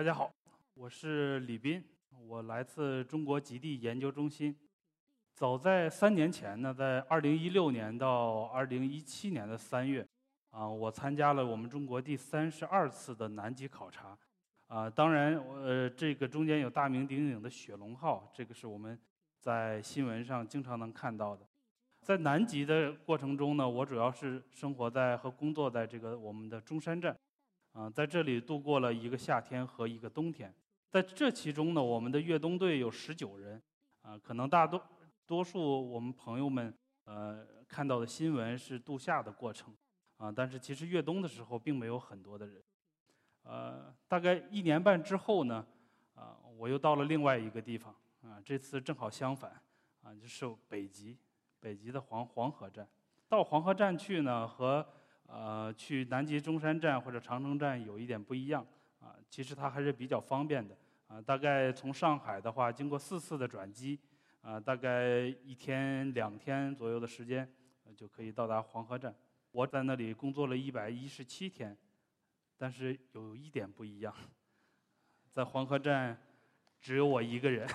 大家好，我是李斌，我来自中国极地研究中心。早在三年前呢，在二零一六年到二零一七年的三月，啊，我参加了我们中国第三十二次的南极考察。啊，当然，呃，这个中间有大名鼎鼎的雪龙号，这个是我们在新闻上经常能看到的。在南极的过程中呢，我主要是生活在和工作在这个我们的中山站。啊，在这里度过了一个夏天和一个冬天，在这其中呢，我们的越冬队有十九人，啊，可能大多多数我们朋友们呃看到的新闻是度夏的过程，啊，但是其实越冬的时候并没有很多的人，呃，大概一年半之后呢，啊，我又到了另外一个地方，啊，这次正好相反，啊，就是北极，北极的黄黄河站，到黄河站去呢和。呃，去南极中山站或者长城站有一点不一样啊，其实它还是比较方便的啊。大概从上海的话，经过四次的转机啊，大概一天两天左右的时间就可以到达黄河站。我在那里工作了一百一十七天，但是有一点不一样，在黄河站只有我一个人。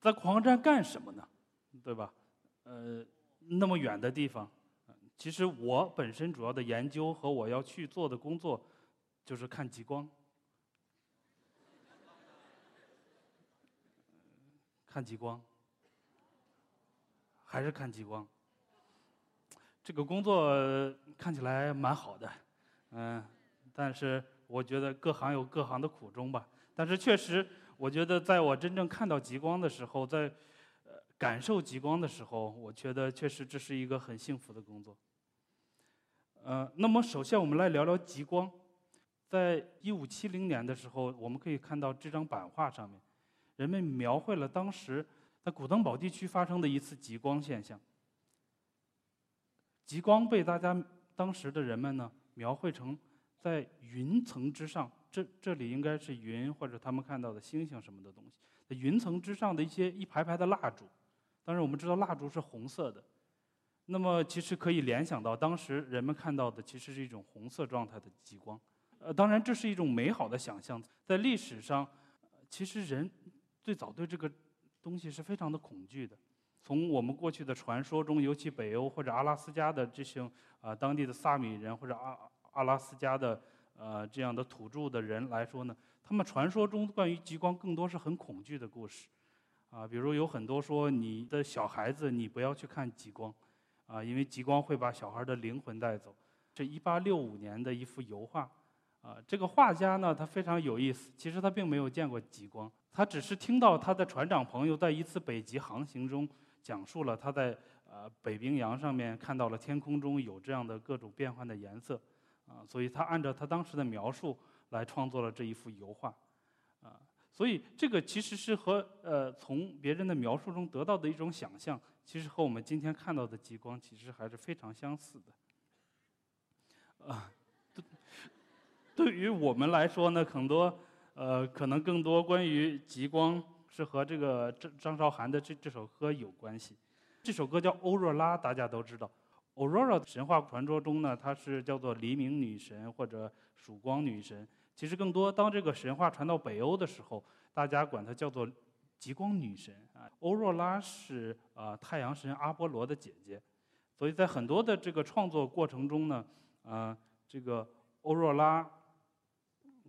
在狂战干什么呢？对吧？呃，那么远的地方，其实我本身主要的研究和我要去做的工作，就是看极光。看极光，还是看极光。这个工作看起来蛮好的，嗯，但是我觉得各行有各行的苦衷吧。但是确实。我觉得，在我真正看到极光的时候，在呃感受极光的时候，我觉得确实这是一个很幸福的工作。呃，那么首先我们来聊聊极光。在一五七零年的时候，我们可以看到这张版画上面，人们描绘了当时在古登堡地区发生的一次极光现象。极光被大家当时的人们呢描绘成在云层之上。这这里应该是云，或者他们看到的星星什么的东西。云层之上的一些一排排的蜡烛，当然我们知道蜡烛是红色的，那么其实可以联想到当时人们看到的其实是一种红色状态的极光。呃，当然这是一种美好的想象。在历史上，其实人最早对这个东西是非常的恐惧的。从我们过去的传说中，尤其北欧或者阿拉斯加的这些啊当地的萨米人或者阿阿拉斯加的。呃，这样的土著的人来说呢，他们传说中关于极光更多是很恐惧的故事，啊，比如有很多说你的小孩子你不要去看极光，啊，因为极光会把小孩的灵魂带走。这一八六五年的一幅油画，啊，这个画家呢他非常有意思，其实他并没有见过极光，他只是听到他的船长朋友在一次北极航行中讲述了他在呃北冰洋上面看到了天空中有这样的各种变幻的颜色。啊，所以他按照他当时的描述来创作了这一幅油画，啊，所以这个其实是和呃从别人的描述中得到的一种想象，其实和我们今天看到的极光其实还是非常相似的，啊，对，对于我们来说呢，很多呃可能更多关于极光是和这个张张韶涵的这这首歌有关系，这首歌叫《欧若拉》，大家都知道。Aurora 神话传说中呢，她是叫做黎明女神或者曙光女神。其实更多，当这个神话传到北欧的时候，大家管她叫做极光女神啊。欧若拉是啊太阳神阿波罗的姐姐，所以在很多的这个创作过程中呢，啊这个欧若拉，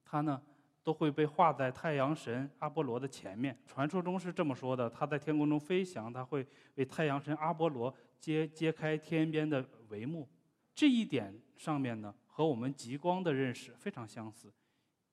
她呢都会被画在太阳神阿波罗的前面。传说中是这么说的：她在天空中飞翔，她会为太阳神阿波罗。揭揭开天边的帷幕，这一点上面呢，和我们极光的认识非常相似，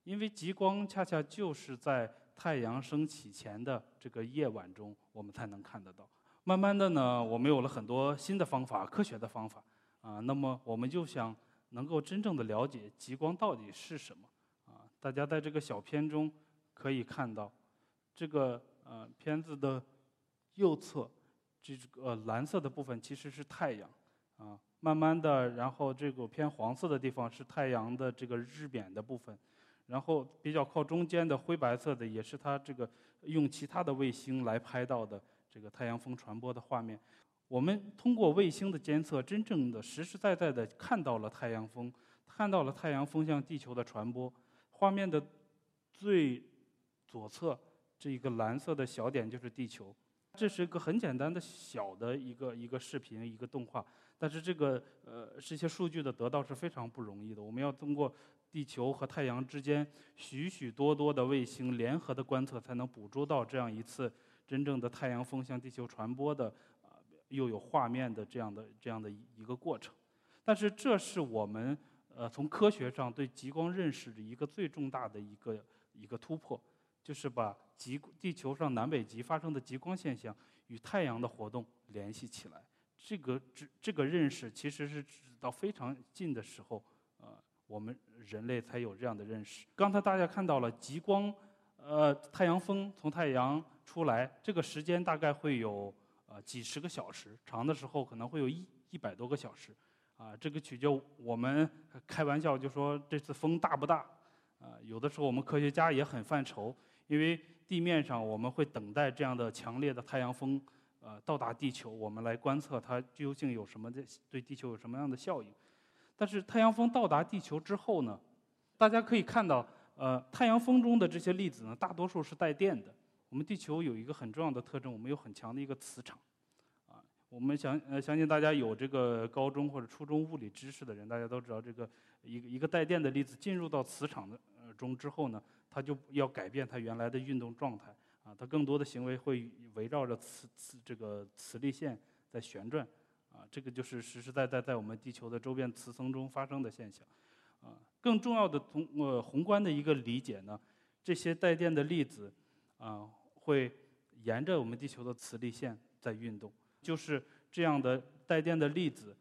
因为极光恰恰就是在太阳升起前的这个夜晚中，我们才能看得到。慢慢的呢，我们有了很多新的方法，科学的方法啊，那么我们就想能够真正的了解极光到底是什么啊。大家在这个小片中可以看到，这个呃片子的右侧。这个蓝色的部分其实是太阳，啊，慢慢的，然后这个偏黄色的地方是太阳的这个日冕的部分，然后比较靠中间的灰白色的也是它这个用其他的卫星来拍到的这个太阳风传播的画面。我们通过卫星的监测，真正的实实在在的看到了太阳风，看到了太阳风向地球的传播。画面的最左侧这一个蓝色的小点就是地球。这是一个很简单的小的一个一个视频，一个动画。但是这个呃这些数据的得到是非常不容易的。我们要通过地球和太阳之间许许多多的卫星联合的观测，才能捕捉到这样一次真正的太阳风向地球传播的。又有画面的这样的这样的一个过程，但是这是我们呃从科学上对极光认识的一个最重大的一个一个突破，就是把极地球上南北极发生的极光现象与太阳的活动联系起来。这个这这个认识其实是直到非常近的时候，呃，我们人类才有这样的认识。刚才大家看到了极光，呃，太阳风从太阳出来，这个时间大概会有。啊，几十个小时，长的时候可能会有一一百多个小时，啊，这个取决我们开玩笑就说这次风大不大，啊，有的时候我们科学家也很犯愁，因为地面上我们会等待这样的强烈的太阳风，呃，到达地球，我们来观测它究竟有什么的对地球有什么样的效应。但是太阳风到达地球之后呢，大家可以看到，呃，太阳风中的这些粒子呢，大多数是带电的。我们地球有一个很重要的特征，我们有很强的一个磁场，啊，我们相呃相信大家有这个高中或者初中物理知识的人，大家都知道这个一个一个带电的粒子进入到磁场的中之后呢，它就要改变它原来的运动状态，啊，它更多的行为会围绕着磁磁这个磁力线在旋转，啊，这个就是实实在在在我们地球的周边磁层中发生的现象，啊，更重要的从呃宏观的一个理解呢，这些带电的粒子，啊。会沿着我们地球的磁力线在运动，就是这样的带电的粒子，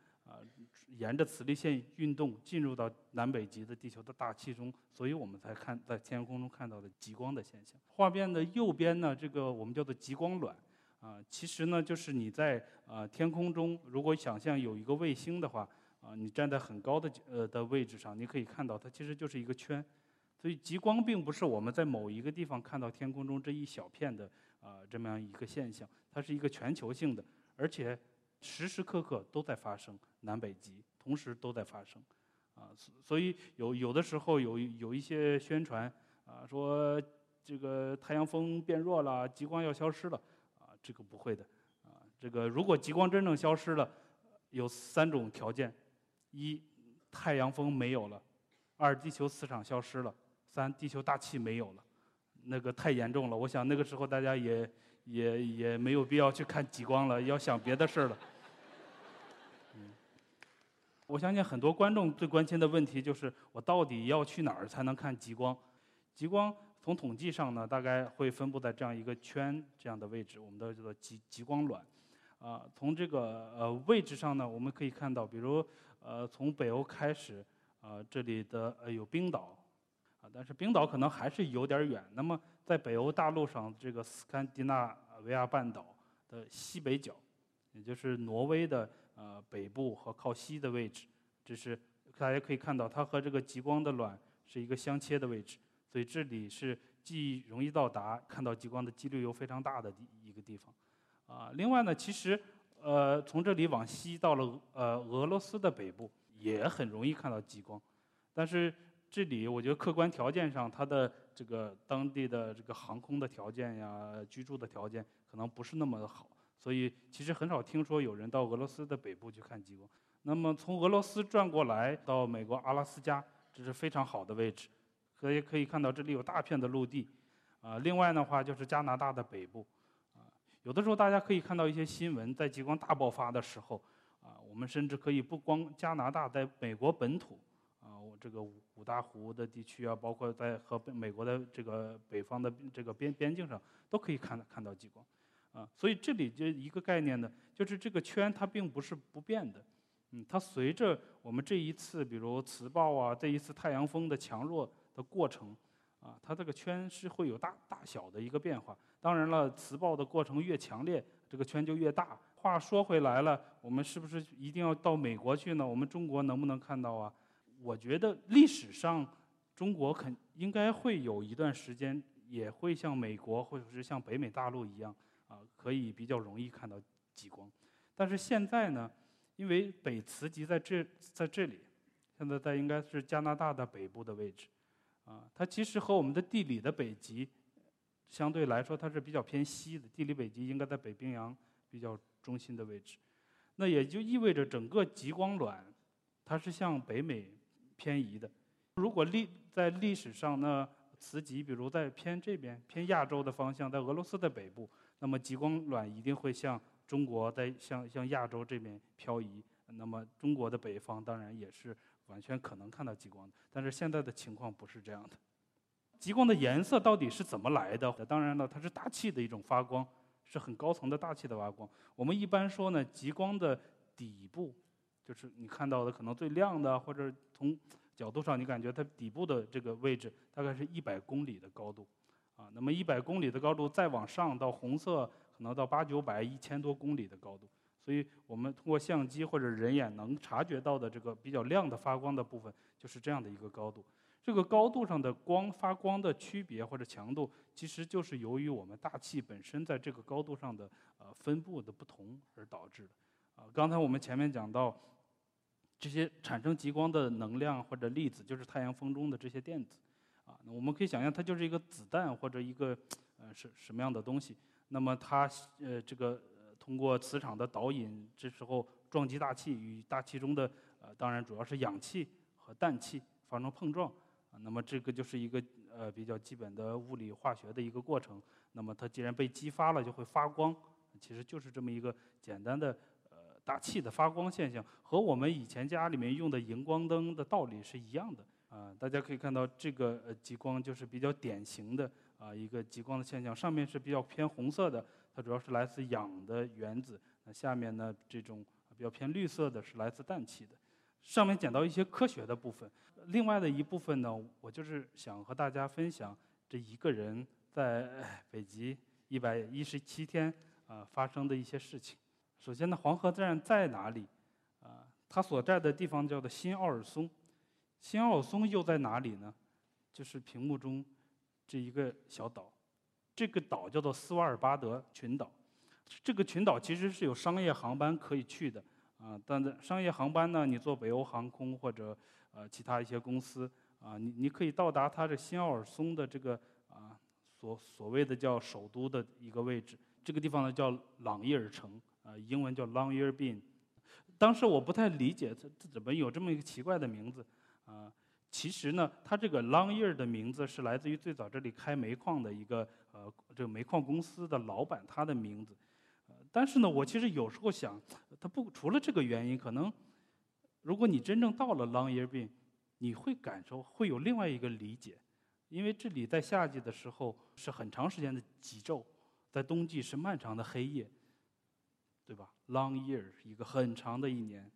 沿着磁力线运动进入到南北极的地球的大气中，所以我们才看在天空中看到的极光的现象。画面的右边呢，这个我们叫做极光卵啊，其实呢就是你在啊天空中，如果想象有一个卫星的话啊，你站在很高的呃的位置上，你可以看到它其实就是一个圈。所以极光并不是我们在某一个地方看到天空中这一小片的啊这么样一个现象，它是一个全球性的，而且时时刻刻都在发生，南北极同时都在发生，啊，所以有有的时候有有一些宣传啊说这个太阳风变弱了，极光要消失了，啊，这个不会的，啊，这个如果极光真正消失了，有三种条件：一，太阳风没有了；二，地球磁场消失了。三，地球大气没有了，那个太严重了。我想那个时候大家也也也没有必要去看极光了，要想别的事儿了。我相信很多观众最关心的问题就是，我到底要去哪儿才能看极光？极光从统计上呢，大概会分布在这样一个圈这样的位置，我们的叫做极极光卵。啊，从这个呃位置上呢，我们可以看到，比如呃从北欧开始，啊这里的呃有冰岛。啊但是冰岛可能还是有点远。那么在北欧大陆上，这个斯堪的纳维亚半岛的西北角，也就是挪威的呃北部和靠西的位置，这是大家可以看到，它和这个极光的卵是一个相切的位置。所以这里是既容易到达，看到极光的几率又非常大的一个地方。啊，另外呢，其实呃从这里往西到了呃俄罗斯的北部，也很容易看到极光，但是。这里我觉得客观条件上，它的这个当地的这个航空的条件呀、居住的条件可能不是那么的好，所以其实很少听说有人到俄罗斯的北部去看极光。那么从俄罗斯转过来到美国阿拉斯加，这是非常好的位置，可以可以看到这里有大片的陆地。啊，另外的话就是加拿大的北部，啊，有的时候大家可以看到一些新闻，在极光大爆发的时候，啊，我们甚至可以不光加拿大，在美国本土。啊，我这个五五大湖的地区啊，包括在和美国的这个北方的这个边边境上，都可以看看到极光，啊，所以这里就一个概念呢，就是这个圈它并不是不变的，嗯，它随着我们这一次比如磁暴啊，这一次太阳风的强弱的过程，啊，它这个圈是会有大大小的一个变化。当然了，磁暴的过程越强烈，这个圈就越大。话说回来了，我们是不是一定要到美国去呢？我们中国能不能看到啊？我觉得历史上，中国肯应该会有一段时间，也会像美国或者是像北美大陆一样，可以比较容易看到极光。但是现在呢，因为北磁极在这在这里，现在在应该是加拿大的北部的位置，啊，它其实和我们的地理的北极相对来说它是比较偏西的，地理北极应该在北冰洋比较中心的位置，那也就意味着整个极光卵它是向北美偏移的。如果历在历史上呢，磁极比如在偏这边偏亚洲的方向，在俄罗斯的北部，那么极光卵一定会向中国在向向亚洲这边漂移。那么中国的北方当然也是完全可能看到极光的，但是现在的情况不是这样的。极光的颜色到底是怎么来的？当然了，它是大气的一种发光，是很高层的大气的发光。我们一般说呢，极光的底部就是你看到的可能最亮的，或者从角度上你感觉它底部的这个位置大概是一百公里的高度，啊，那么一百公里的高度再往上到红色可能到八九百、一千多公里的高度。所以我们通过相机或者人眼能察觉到的这个比较亮的发光的部分，就是这样的一个高度。这个高度上的光发光的区别或者强度，其实就是由于我们大气本身在这个高度上的呃分布的不同而导致的。啊，刚才我们前面讲到，这些产生极光的能量或者粒子，就是太阳风中的这些电子。我们可以想象，它就是一个子弹或者一个呃是什么样的东西。那么它呃这个。通过磁场的导引，这时候撞击大气，与大气中的呃，当然主要是氧气和氮气发生碰撞，啊，那么这个就是一个呃比较基本的物理化学的一个过程。那么它既然被激发了，就会发光，其实就是这么一个简单的呃大气的发光现象，和我们以前家里面用的荧光灯的道理是一样的。啊，大家可以看到这个呃极光就是比较典型的啊一个极光的现象，上面是比较偏红色的。它主要是来自氧的原子，那下面呢这种比较偏绿色的是来自氮气的。上面讲到一些科学的部分，另外的一部分呢，我就是想和大家分享这一个人在北极一百一十七天啊发生的一些事情。首先呢，黄河站在哪里？啊，它所在的地方叫做新奥尔松。新奥尔松又在哪里呢？就是屏幕中这一个小岛。这个岛叫做斯瓦尔巴德群岛，这个群岛其实是有商业航班可以去的啊，但是商业航班呢，你坐北欧航空或者呃其他一些公司啊，你你可以到达它的新奥尔松的这个啊所所谓的叫首都的一个位置，这个地方呢叫朗伊尔城啊，英文叫 Longyearbyen。当时我不太理解它它怎么有这么一个奇怪的名字啊。其实呢，它这个 Long Year 的名字是来自于最早这里开煤矿的一个呃这个煤矿公司的老板他的名字。但是呢，我其实有时候想，它不除了这个原因，可能如果你真正到了 Long Year 病，你会感受会有另外一个理解，因为这里在夏季的时候是很长时间的极昼，在冬季是漫长的黑夜，对吧？Long Year 一个很长的一年。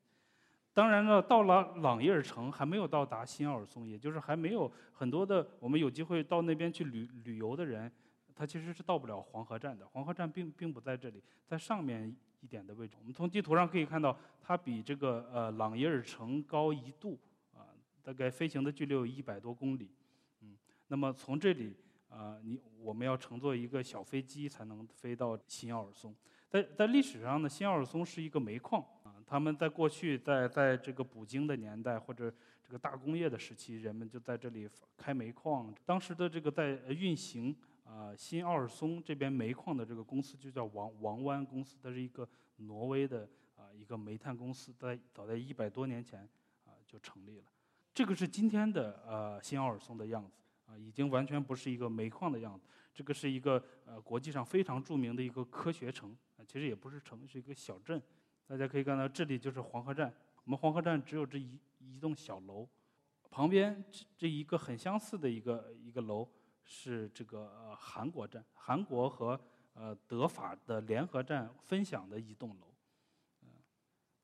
当然了，到了朗伊尔城还没有到达新奥尔松，也就是还没有很多的我们有机会到那边去旅旅游的人，他其实是到不了黄河站的。黄河站并并不在这里，在上面一点的位置。我们从地图上可以看到，它比这个呃朗伊尔城高一度，啊，大概飞行的距离有一百多公里，嗯，那么从这里啊，你我们要乘坐一个小飞机才能飞到新奥尔松。在在历史上呢，新奥尔松是一个煤矿。他们在过去，在在这个捕鲸的年代或者这个大工业的时期，人们就在这里开煤矿。当时的这个在运行啊新奥尔松这边煤矿的这个公司就叫王王湾公司，它是一个挪威的啊一个煤炭公司，在早在一百多年前啊就成立了。这个是今天的呃新奥尔松的样子啊，已经完全不是一个煤矿的样子。这个是一个呃国际上非常著名的一个科学城啊，其实也不是城，是一个小镇。大家可以看到，这里就是黄河站。我们黄河站只有这一一栋小楼，旁边这这一个很相似的一个一个楼是这个韩国站，韩国和呃德法的联合站分享的一栋楼。嗯，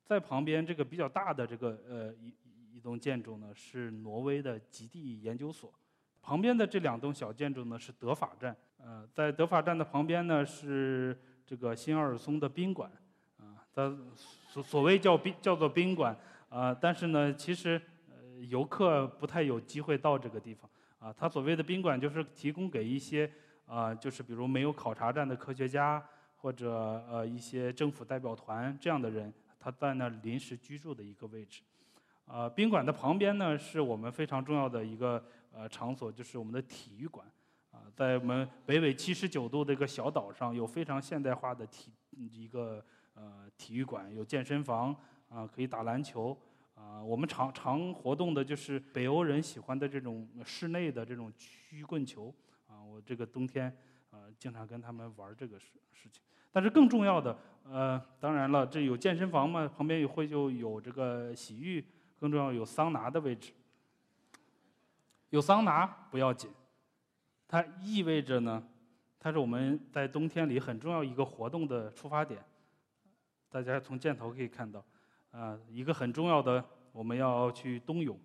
在旁边这个比较大的这个呃一一栋建筑呢是挪威的极地研究所，旁边的这两栋小建筑呢是德法站。呃，在德法站的旁边呢是这个新奥尔松的宾馆。呃，所所谓叫宾叫做宾馆，啊，但是呢，其实呃游客不太有机会到这个地方，啊，他所谓的宾馆就是提供给一些啊，就是比如没有考察站的科学家或者呃一些政府代表团这样的人，他在那临时居住的一个位置。呃，宾馆的旁边呢，是我们非常重要的一个呃场所，就是我们的体育馆。啊，在我们北纬七十九度的一个小岛上，有非常现代化的体一个呃体育馆，有健身房啊，可以打篮球啊。我们常常活动的就是北欧人喜欢的这种室内的这种曲棍球啊。我这个冬天啊，经常跟他们玩这个事事情。但是更重要的，呃，当然了，这有健身房嘛，旁边也会就有这个洗浴。更重要有桑拿的位置，有桑拿不要紧，它意味着呢，它是我们在冬天里很重要一个活动的出发点。大家从箭头可以看到，啊，一个很重要的我们要去冬泳。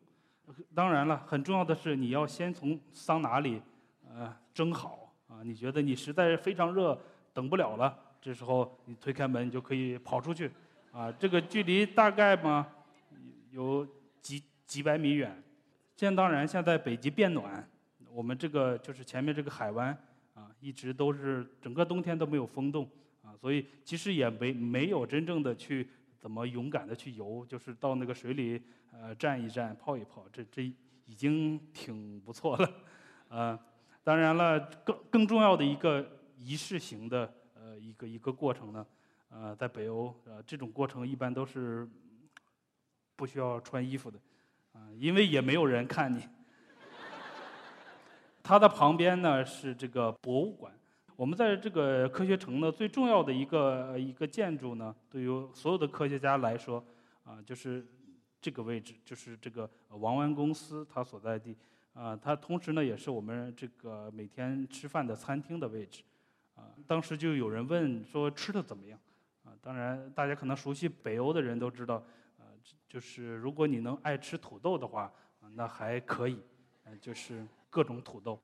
当然了，很重要的是你要先从桑拿里，呃，蒸好啊。你觉得你实在是非常热，等不了了，这时候你推开门你就可以跑出去，啊，这个距离大概嘛。有几几百米远，现当然现在北极变暖，我们这个就是前面这个海湾啊，一直都是整个冬天都没有风动所以其实也没没有真正的去怎么勇敢的去游，就是到那个水里呃站一站泡一泡，这这已经挺不错了，呃，当然了，更更重要的一个仪式型的呃一个一个过程呢，呃，在北欧呃这种过程一般都是。不需要穿衣服的，啊，因为也没有人看你。它的旁边呢是这个博物馆。我们在这个科学城呢，最重要的一个一个建筑呢，对于所有的科学家来说，啊，就是这个位置，就是这个王湾公司它所在地。啊，它同时呢也是我们这个每天吃饭的餐厅的位置。啊，当时就有人问说吃的怎么样？啊，当然大家可能熟悉北欧的人都知道。就是如果你能爱吃土豆的话，那还可以，嗯，就是各种土豆。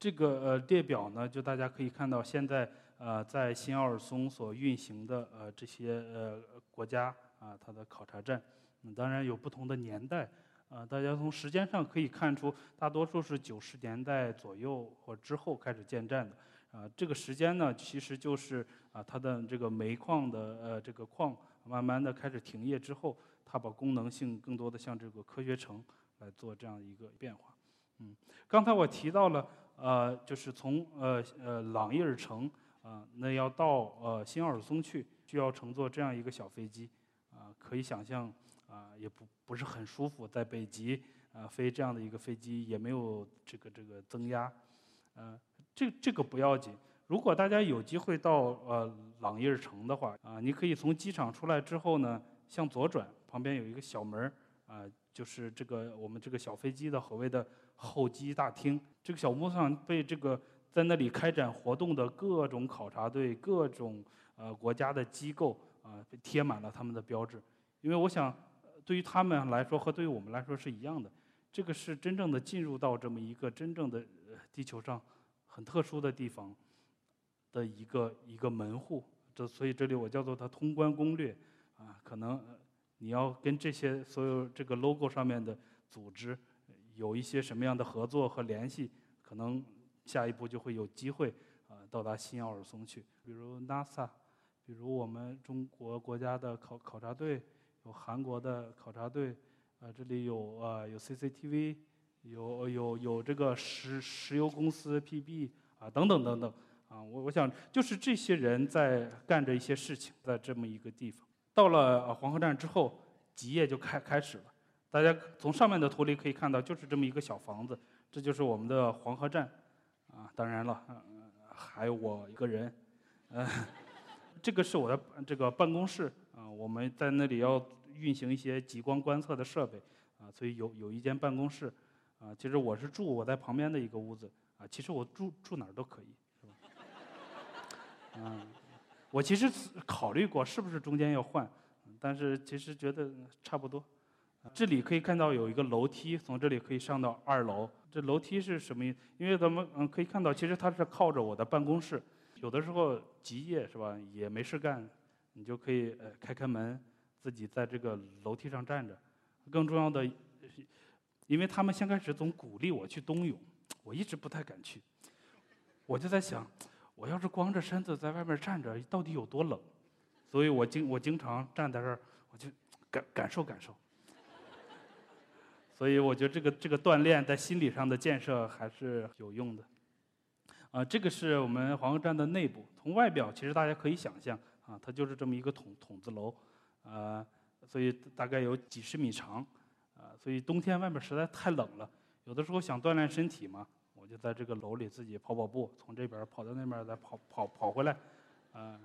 这个呃列表呢，就大家可以看到，现在呃在新奥尔松所运行的呃这些呃国家啊，它的考察站，嗯，当然有不同的年代，啊，大家从时间上可以看出，大多数是九十年代左右或之后开始建站的，啊，这个时间呢，其实就是啊它的这个煤矿的呃这个矿慢慢的开始停业之后。它把功能性更多的向这个科学城来做这样一个变化，嗯，刚才我提到了，呃，就是从呃呃朗伊尔城啊，那要到呃新奥尔松去，需要乘坐这样一个小飞机，啊，可以想象啊，也不不是很舒服，在北极啊飞这样的一个飞机也没有这个这个增压，呃，这这个不要紧，如果大家有机会到呃朗伊尔城的话，啊，你可以从机场出来之后呢，向左转。旁边有一个小门儿，啊，就是这个我们这个小飞机的所谓的候机大厅。这个小屋上被这个在那里开展活动的各种考察队、各种呃国家的机构啊，贴满了他们的标志。因为我想，对于他们来说和对于我们来说是一样的，这个是真正的进入到这么一个真正的地球上很特殊的地方的一个一个门户。这所以这里我叫做它通关攻略啊，可能。你要跟这些所有这个 logo 上面的组织有一些什么样的合作和联系？可能下一步就会有机会啊到达新奥尔松去。比如 NASA，比如我们中国国家的考考察队，有韩国的考察队，啊这里有啊有 CCTV，有有有这个石石油公司 PB 啊等等等等啊我我想就是这些人在干着一些事情，在这么一个地方。到了黄河站之后，极夜就开开始了。大家从上面的图里可以看到，就是这么一个小房子，这就是我们的黄河站。啊，当然了，还有我一个人。嗯，这个是我的这个办公室。啊，我们在那里要运行一些极光观测的设备。啊，所以有有一间办公室。啊，其实我是住我在旁边的一个屋子。啊，其实我住住哪儿都可以，是吧？嗯。我其实考虑过是不是中间要换，但是其实觉得差不多。这里可以看到有一个楼梯，从这里可以上到二楼。这楼梯是什么意思？因为咱们嗯可以看到，其实它是靠着我的办公室。有的时候极夜是吧，也没事干，你就可以呃开开门，自己在这个楼梯上站着。更重要的，因为他们先开始总鼓励我去冬泳，我一直不太敢去。我就在想。我要是光着身子在外面站着，到底有多冷？所以我经我经常站在这儿，我就感感受感受。所以我觉得这个这个锻炼在心理上的建设还是有用的。啊，这个是我们黄河站的内部，从外表其实大家可以想象啊，它就是这么一个筒筒子楼，啊，所以大概有几十米长，啊，所以冬天外面实在太冷了，有的时候想锻炼身体嘛。我就在这个楼里自己跑跑步，从这边跑到那边再跑跑跑回来，啊，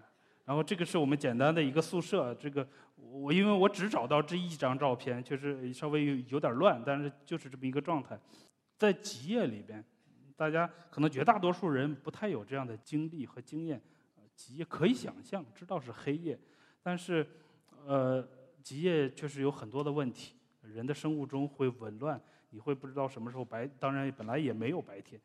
然后这个是我们简单的一个宿舍。这个我因为我只找到这一张照片，确实稍微有有点乱，但是就是这么一个状态。在极夜里边，大家可能绝大多数人不太有这样的经历和经验。极夜可以想象，知道是黑夜，但是呃，极夜确实有很多的问题，人的生物钟会紊乱。你会不知道什么时候白，当然本来也没有白天，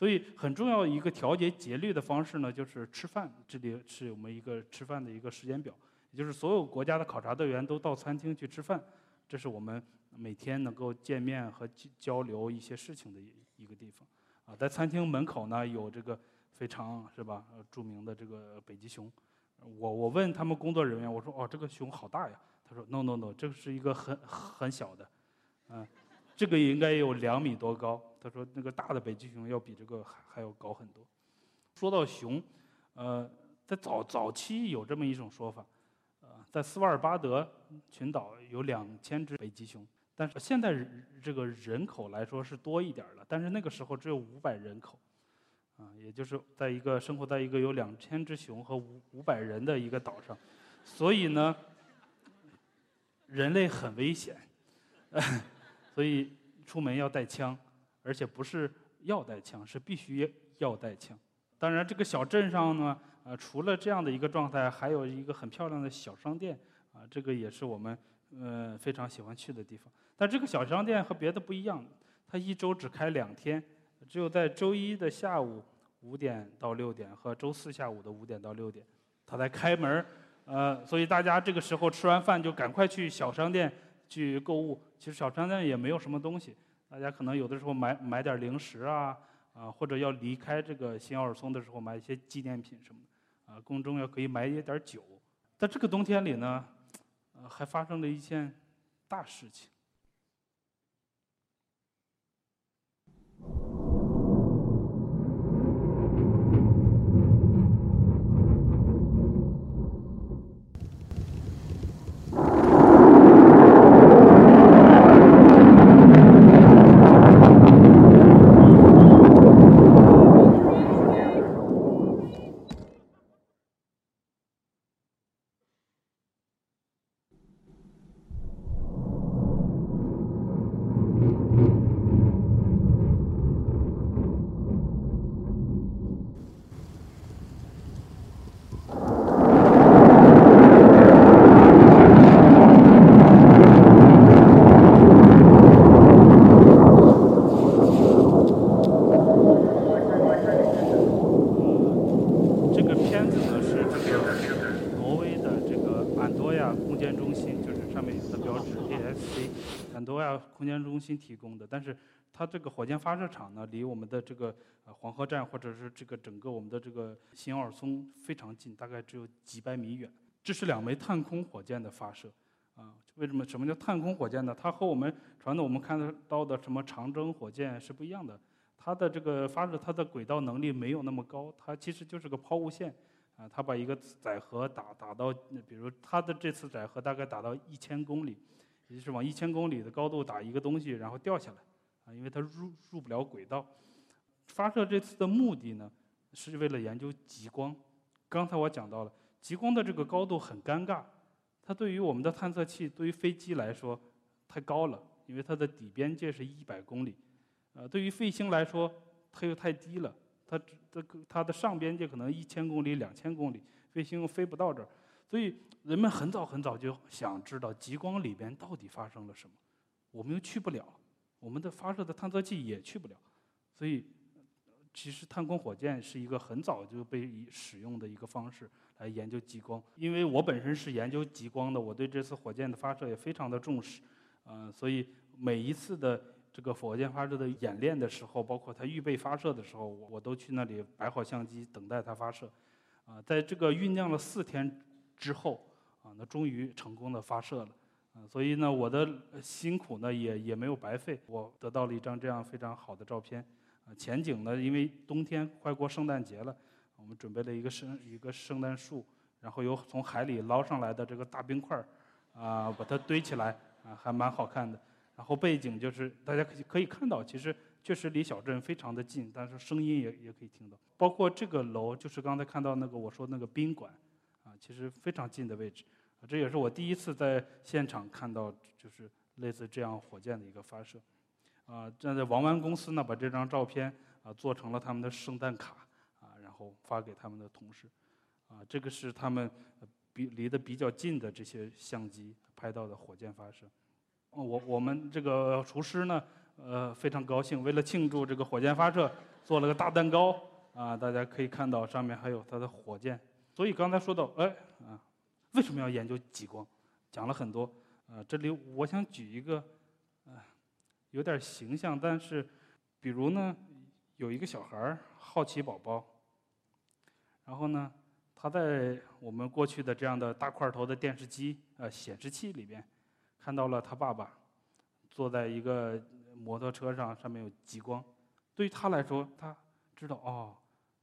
所以很重要一个调节节律的方式呢，就是吃饭。这里是我们一个吃饭的一个时间表，也就是所有国家的考察队员都到餐厅去吃饭，这是我们每天能够见面和交流一些事情的一一个地方。啊，在餐厅门口呢有这个非常是吧著名的这个北极熊，我我问他们工作人员，我说哦这个熊好大呀，他说 no no no，这是一个很很小的，嗯。这个应该有两米多高。他说那个大的北极熊要比这个还还要高很多。说到熊，呃，在早早期有这么一种说法，呃，在斯瓦尔巴德群岛有两千只北极熊，但是现在这个人口来说是多一点了，但是那个时候只有五百人口，啊，也就是在一个生活在一个有两千只熊和五五百人的一个岛上，所以呢，人类很危险。所以出门要带枪，而且不是要带枪，是必须要带枪。当然，这个小镇上呢，呃，除了这样的一个状态，还有一个很漂亮的小商店，啊，这个也是我们呃非常喜欢去的地方。但这个小商店和别的不一样，它一周只开两天，只有在周一的下午五点到六点和周四下午的五点到六点，它才开门。呃，所以大家这个时候吃完饭就赶快去小商店。去购物，其实小商店也没有什么东西，大家可能有的时候买买点零食啊，啊或者要离开这个新奥尔松的时候买一些纪念品什么的，啊宫中要可以买一点酒。在这个冬天里呢，呃还发生了一件大事情。新提供的，但是它这个火箭发射场呢，离我们的这个呃黄河站或者是这个整个我们的这个新奥尔松非常近，大概只有几百米远。这是两枚探空火箭的发射，啊，为什么？什么叫探空火箭呢？它和我们传统我们看得到的什么长征火箭是不一样的。它的这个发射，它的轨道能力没有那么高，它其实就是个抛物线，啊，它把一个载荷打打到，比如它的这次载荷大概打到一千公里。也就是往一千公里的高度打一个东西，然后掉下来，啊，因为它入入不了轨道。发射这次的目的呢，是为了研究极光。刚才我讲到了，极光的这个高度很尴尬，它对于我们的探测器，对于飞机来说太高了，因为它的底边界是一百公里。呃，对于卫星来说，它又太低了，它这个它的上边界可能一千公里、两千公里，卫星又飞不到这儿。所以人们很早很早就想知道极光里边到底发生了什么，我们又去不了，我们的发射的探测器也去不了，所以其实探空火箭是一个很早就被使用的一个方式来研究极光。因为我本身是研究极光的，我对这次火箭的发射也非常的重视，嗯，所以每一次的这个火箭发射的演练的时候，包括它预备发射的时候，我我都去那里摆好相机，等待它发射。啊，在这个酝酿了四天之后，啊，那终于成功的发射了。啊，所以呢，我的辛苦呢也也没有白费，我得到了一张这样非常好的照片。啊，前景呢，因为冬天快过圣诞节了，我们准备了一个圣一个圣诞树，然后有从海里捞上来的这个大冰块儿，啊，把它堆起来，啊，还蛮好看的。然后背景就是大家可以可以看到，其实确实离小镇非常的近，但是声音也也可以听到。包括这个楼，就是刚才看到那个我说那个宾馆，其实非常近的位置。这也是我第一次在现场看到，就是类似这样火箭的一个发射。啊，站在王湾公司呢，把这张照片啊做成了他们的圣诞卡，啊，然后发给他们的同事。啊，这个是他们比离得比较近的这些相机拍到的火箭发射。我我们这个厨师呢，呃，非常高兴，为了庆祝这个火箭发射，做了个大蛋糕。啊，大家可以看到上面还有它的火箭。所以刚才说到，哎，啊。为什么要研究极光？讲了很多，呃，这里我想举一个，呃，有点形象，但是，比如呢，有一个小孩好奇宝宝，然后呢，他在我们过去的这样的大块头的电视机呃显示器里边，看到了他爸爸坐在一个摩托车上，上面有极光，对于他来说，他知道哦，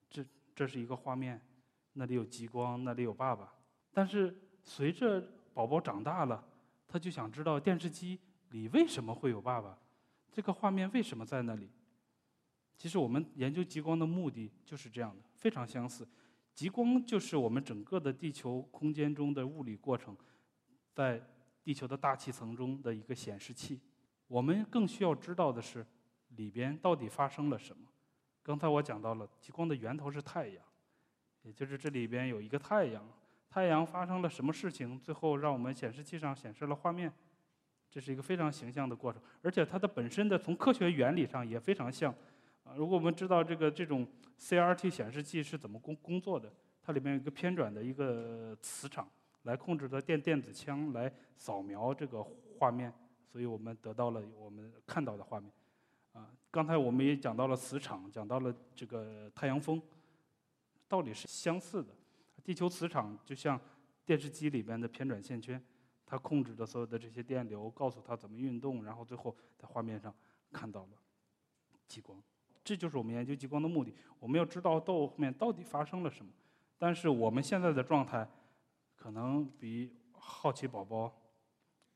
这这是一个画面，那里有极光，那里有爸爸。但是随着宝宝长大了，他就想知道电视机里为什么会有爸爸，这个画面为什么在那里？其实我们研究极光的目的就是这样的，非常相似。极光就是我们整个的地球空间中的物理过程，在地球的大气层中的一个显示器。我们更需要知道的是，里边到底发生了什么。刚才我讲到了，极光的源头是太阳，也就是这里边有一个太阳。太阳发生了什么事情？最后让我们显示器上显示了画面，这是一个非常形象的过程，而且它的本身的从科学原理上也非常像。啊，如果我们知道这个这种 CRT 显示器是怎么工工作的，它里面有一个偏转的一个磁场来控制的电电子枪来扫描这个画面，所以我们得到了我们看到的画面。啊，刚才我们也讲到了磁场，讲到了这个太阳风，道理是相似的。地球磁场就像电视机里边的偏转线圈，它控制着所有的这些电流，告诉它怎么运动，然后最后在画面上看到了极光。这就是我们研究极光的目的。我们要知道到后面到底发生了什么。但是我们现在的状态可能比好奇宝宝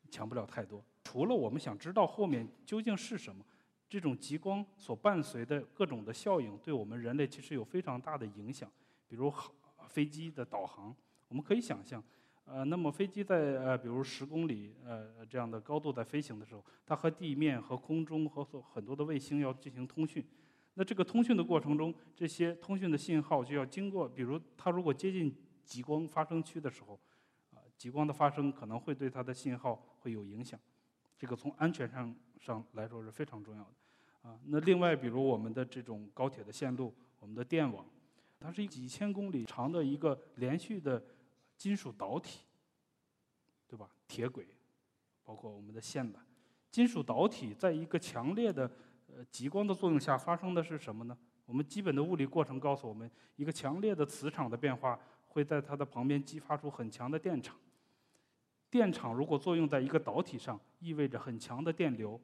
强不了太多。除了我们想知道后面究竟是什么，这种极光所伴随的各种的效应，对我们人类其实有非常大的影响，比如好。飞机的导航，我们可以想象，呃，那么飞机在呃，比如十公里呃这样的高度在飞行的时候，它和地面、和空中和很多的卫星要进行通讯。那这个通讯的过程中，这些通讯的信号就要经过，比如它如果接近极光发生区的时候，啊，极光的发生可能会对它的信号会有影响。这个从安全上上来说是非常重要的。啊，那另外比如我们的这种高铁的线路，我们的电网。它是一几千公里长的一个连续的金属导体，对吧？铁轨，包括我们的线缆，金属导体在一个强烈的呃极光的作用下发生的是什么呢？我们基本的物理过程告诉我们，一个强烈的磁场的变化会在它的旁边激发出很强的电场。电场如果作用在一个导体上，意味着很强的电流，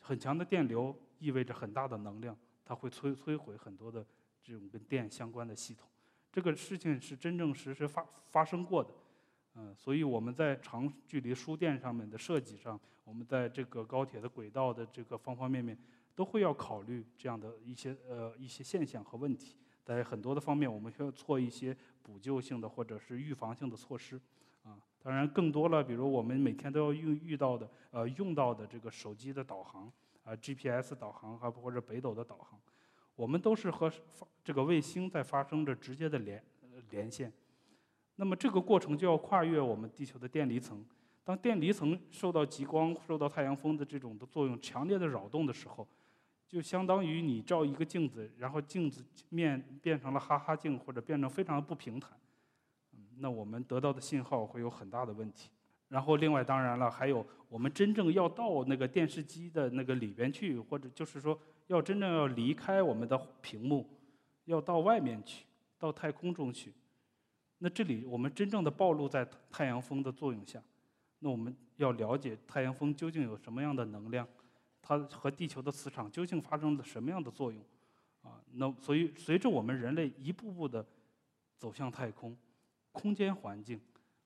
很强的电流意味着很大的能量，它会摧摧毁很多的。这种跟电相关的系统，这个事情是真正实时发发生过的，嗯，所以我们在长距离输电上面的设计上，我们在这个高铁的轨道的这个方方面面，都会要考虑这样的一些呃一些现象和问题。在很多的方面，我们需要做一些补救性的或者是预防性的措施，啊，当然更多了，比如我们每天都要遇遇到的呃用到的这个手机的导航啊 GPS 导航还或者北斗的导航。我们都是和这个卫星在发生着直接的连连线，那么这个过程就要跨越我们地球的电离层。当电离层受到极光、受到太阳风的这种的作用强烈的扰动的时候，就相当于你照一个镜子，然后镜子面变成了哈哈镜，或者变成非常的不平坦。嗯，那我们得到的信号会有很大的问题。然后另外当然了，还有我们真正要到那个电视机的那个里边去，或者就是说要真正要离开我们的屏幕，要到外面去，到太空中去。那这里我们真正的暴露在太阳风的作用下，那我们要了解太阳风究竟有什么样的能量，它和地球的磁场究竟发生了什么样的作用，啊，那所以随着我们人类一步步的走向太空，空间环境。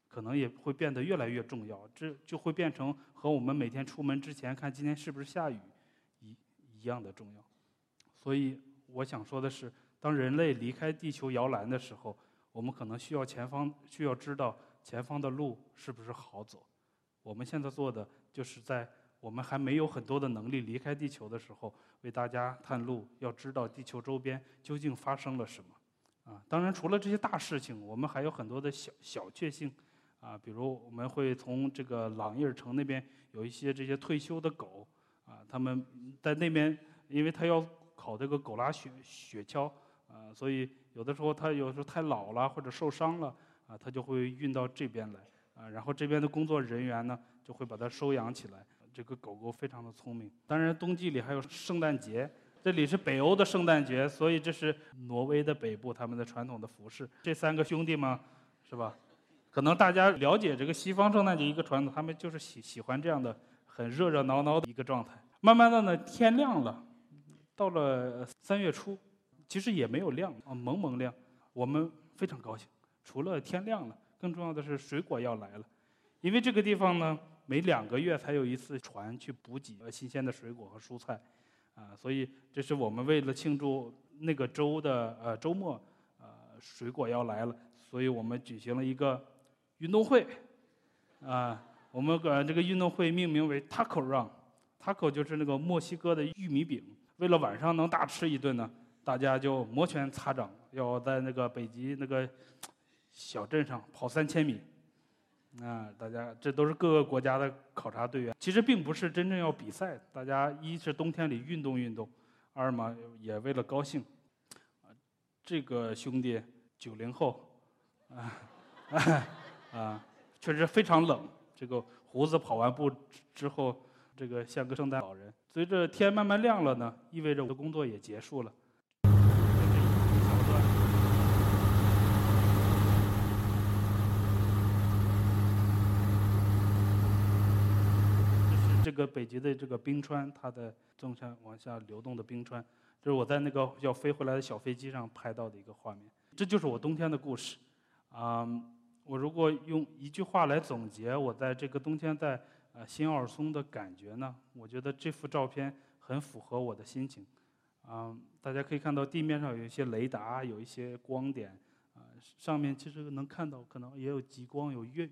可能也会变得越来越重要，这就会变成和我们每天出门之前看今天是不是下雨一样的重要。所以我想说的是，当人类离开地球摇篮的时候，我们可能需要前方需要知道前方的路是不是好走。我们现在做的就是在我们还没有很多的能力离开地球的时候，为大家探路，要知道地球周边究竟发生了什么。啊，当然除了这些大事情，我们还有很多的小小确幸。啊，比如我们会从这个朗伊尔城那边有一些这些退休的狗，啊，他们在那边，因为他要考这个狗拉雪雪橇，啊，所以有的时候他有时候太老了或者受伤了，啊，他就会运到这边来，啊，然后这边的工作人员呢就会把它收养起来。这个狗狗非常的聪明。当然，冬季里还有圣诞节，这里是北欧的圣诞节，所以这是挪威的北部他们的传统的服饰。这三个兄弟嘛，是吧？可能大家了解这个西方圣诞节一个传统，他们就是喜喜欢这样的很热热闹闹的一个状态。慢慢的呢，天亮了，到了三月初，其实也没有亮啊，蒙蒙亮。我们非常高兴，除了天亮了，更重要的是水果要来了，因为这个地方呢，每两个月才有一次船去补给新鲜的水果和蔬菜，啊，所以这是我们为了庆祝那个周的呃周末，呃，水果要来了，所以我们举行了一个。运动会，啊，我们管这个运动会命名为 Taco Run，Taco 就是那个墨西哥的玉米饼。为了晚上能大吃一顿呢，大家就摩拳擦掌，要在那个北极那个小镇上跑三千米。啊，大家这都是各个国家的考察队员。其实并不是真正要比赛，大家一是冬天里运动运动，二嘛也为了高兴。这个兄弟九零后，啊。啊，确实非常冷。这个胡子跑完步之后，这个像个圣诞老人。随着天慢慢亮了呢，意味着我的工作也结束了。这是这个北极的这个冰川，它的纵向往下流动的冰川。这是我在那个要飞回来的小飞机上拍到的一个画面。这就是我冬天的故事，啊。我如果用一句话来总结我在这个冬天在呃新奥尔松的感觉呢，我觉得这幅照片很符合我的心情。啊，大家可以看到地面上有一些雷达，有一些光点，啊，上面其实能看到可能也有极光，有月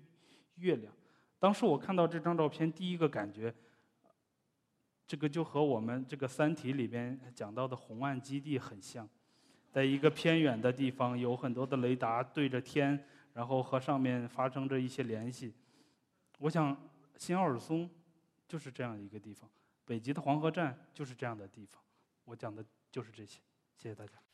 月亮。当时我看到这张照片，第一个感觉，这个就和我们这个《三体》里边讲到的红岸基地很像，在一个偏远的地方，有很多的雷达对着天。然后和上面发生着一些联系，我想新奥尔松就是这样一个地方，北极的黄河站就是这样的地方。我讲的就是这些，谢谢大家。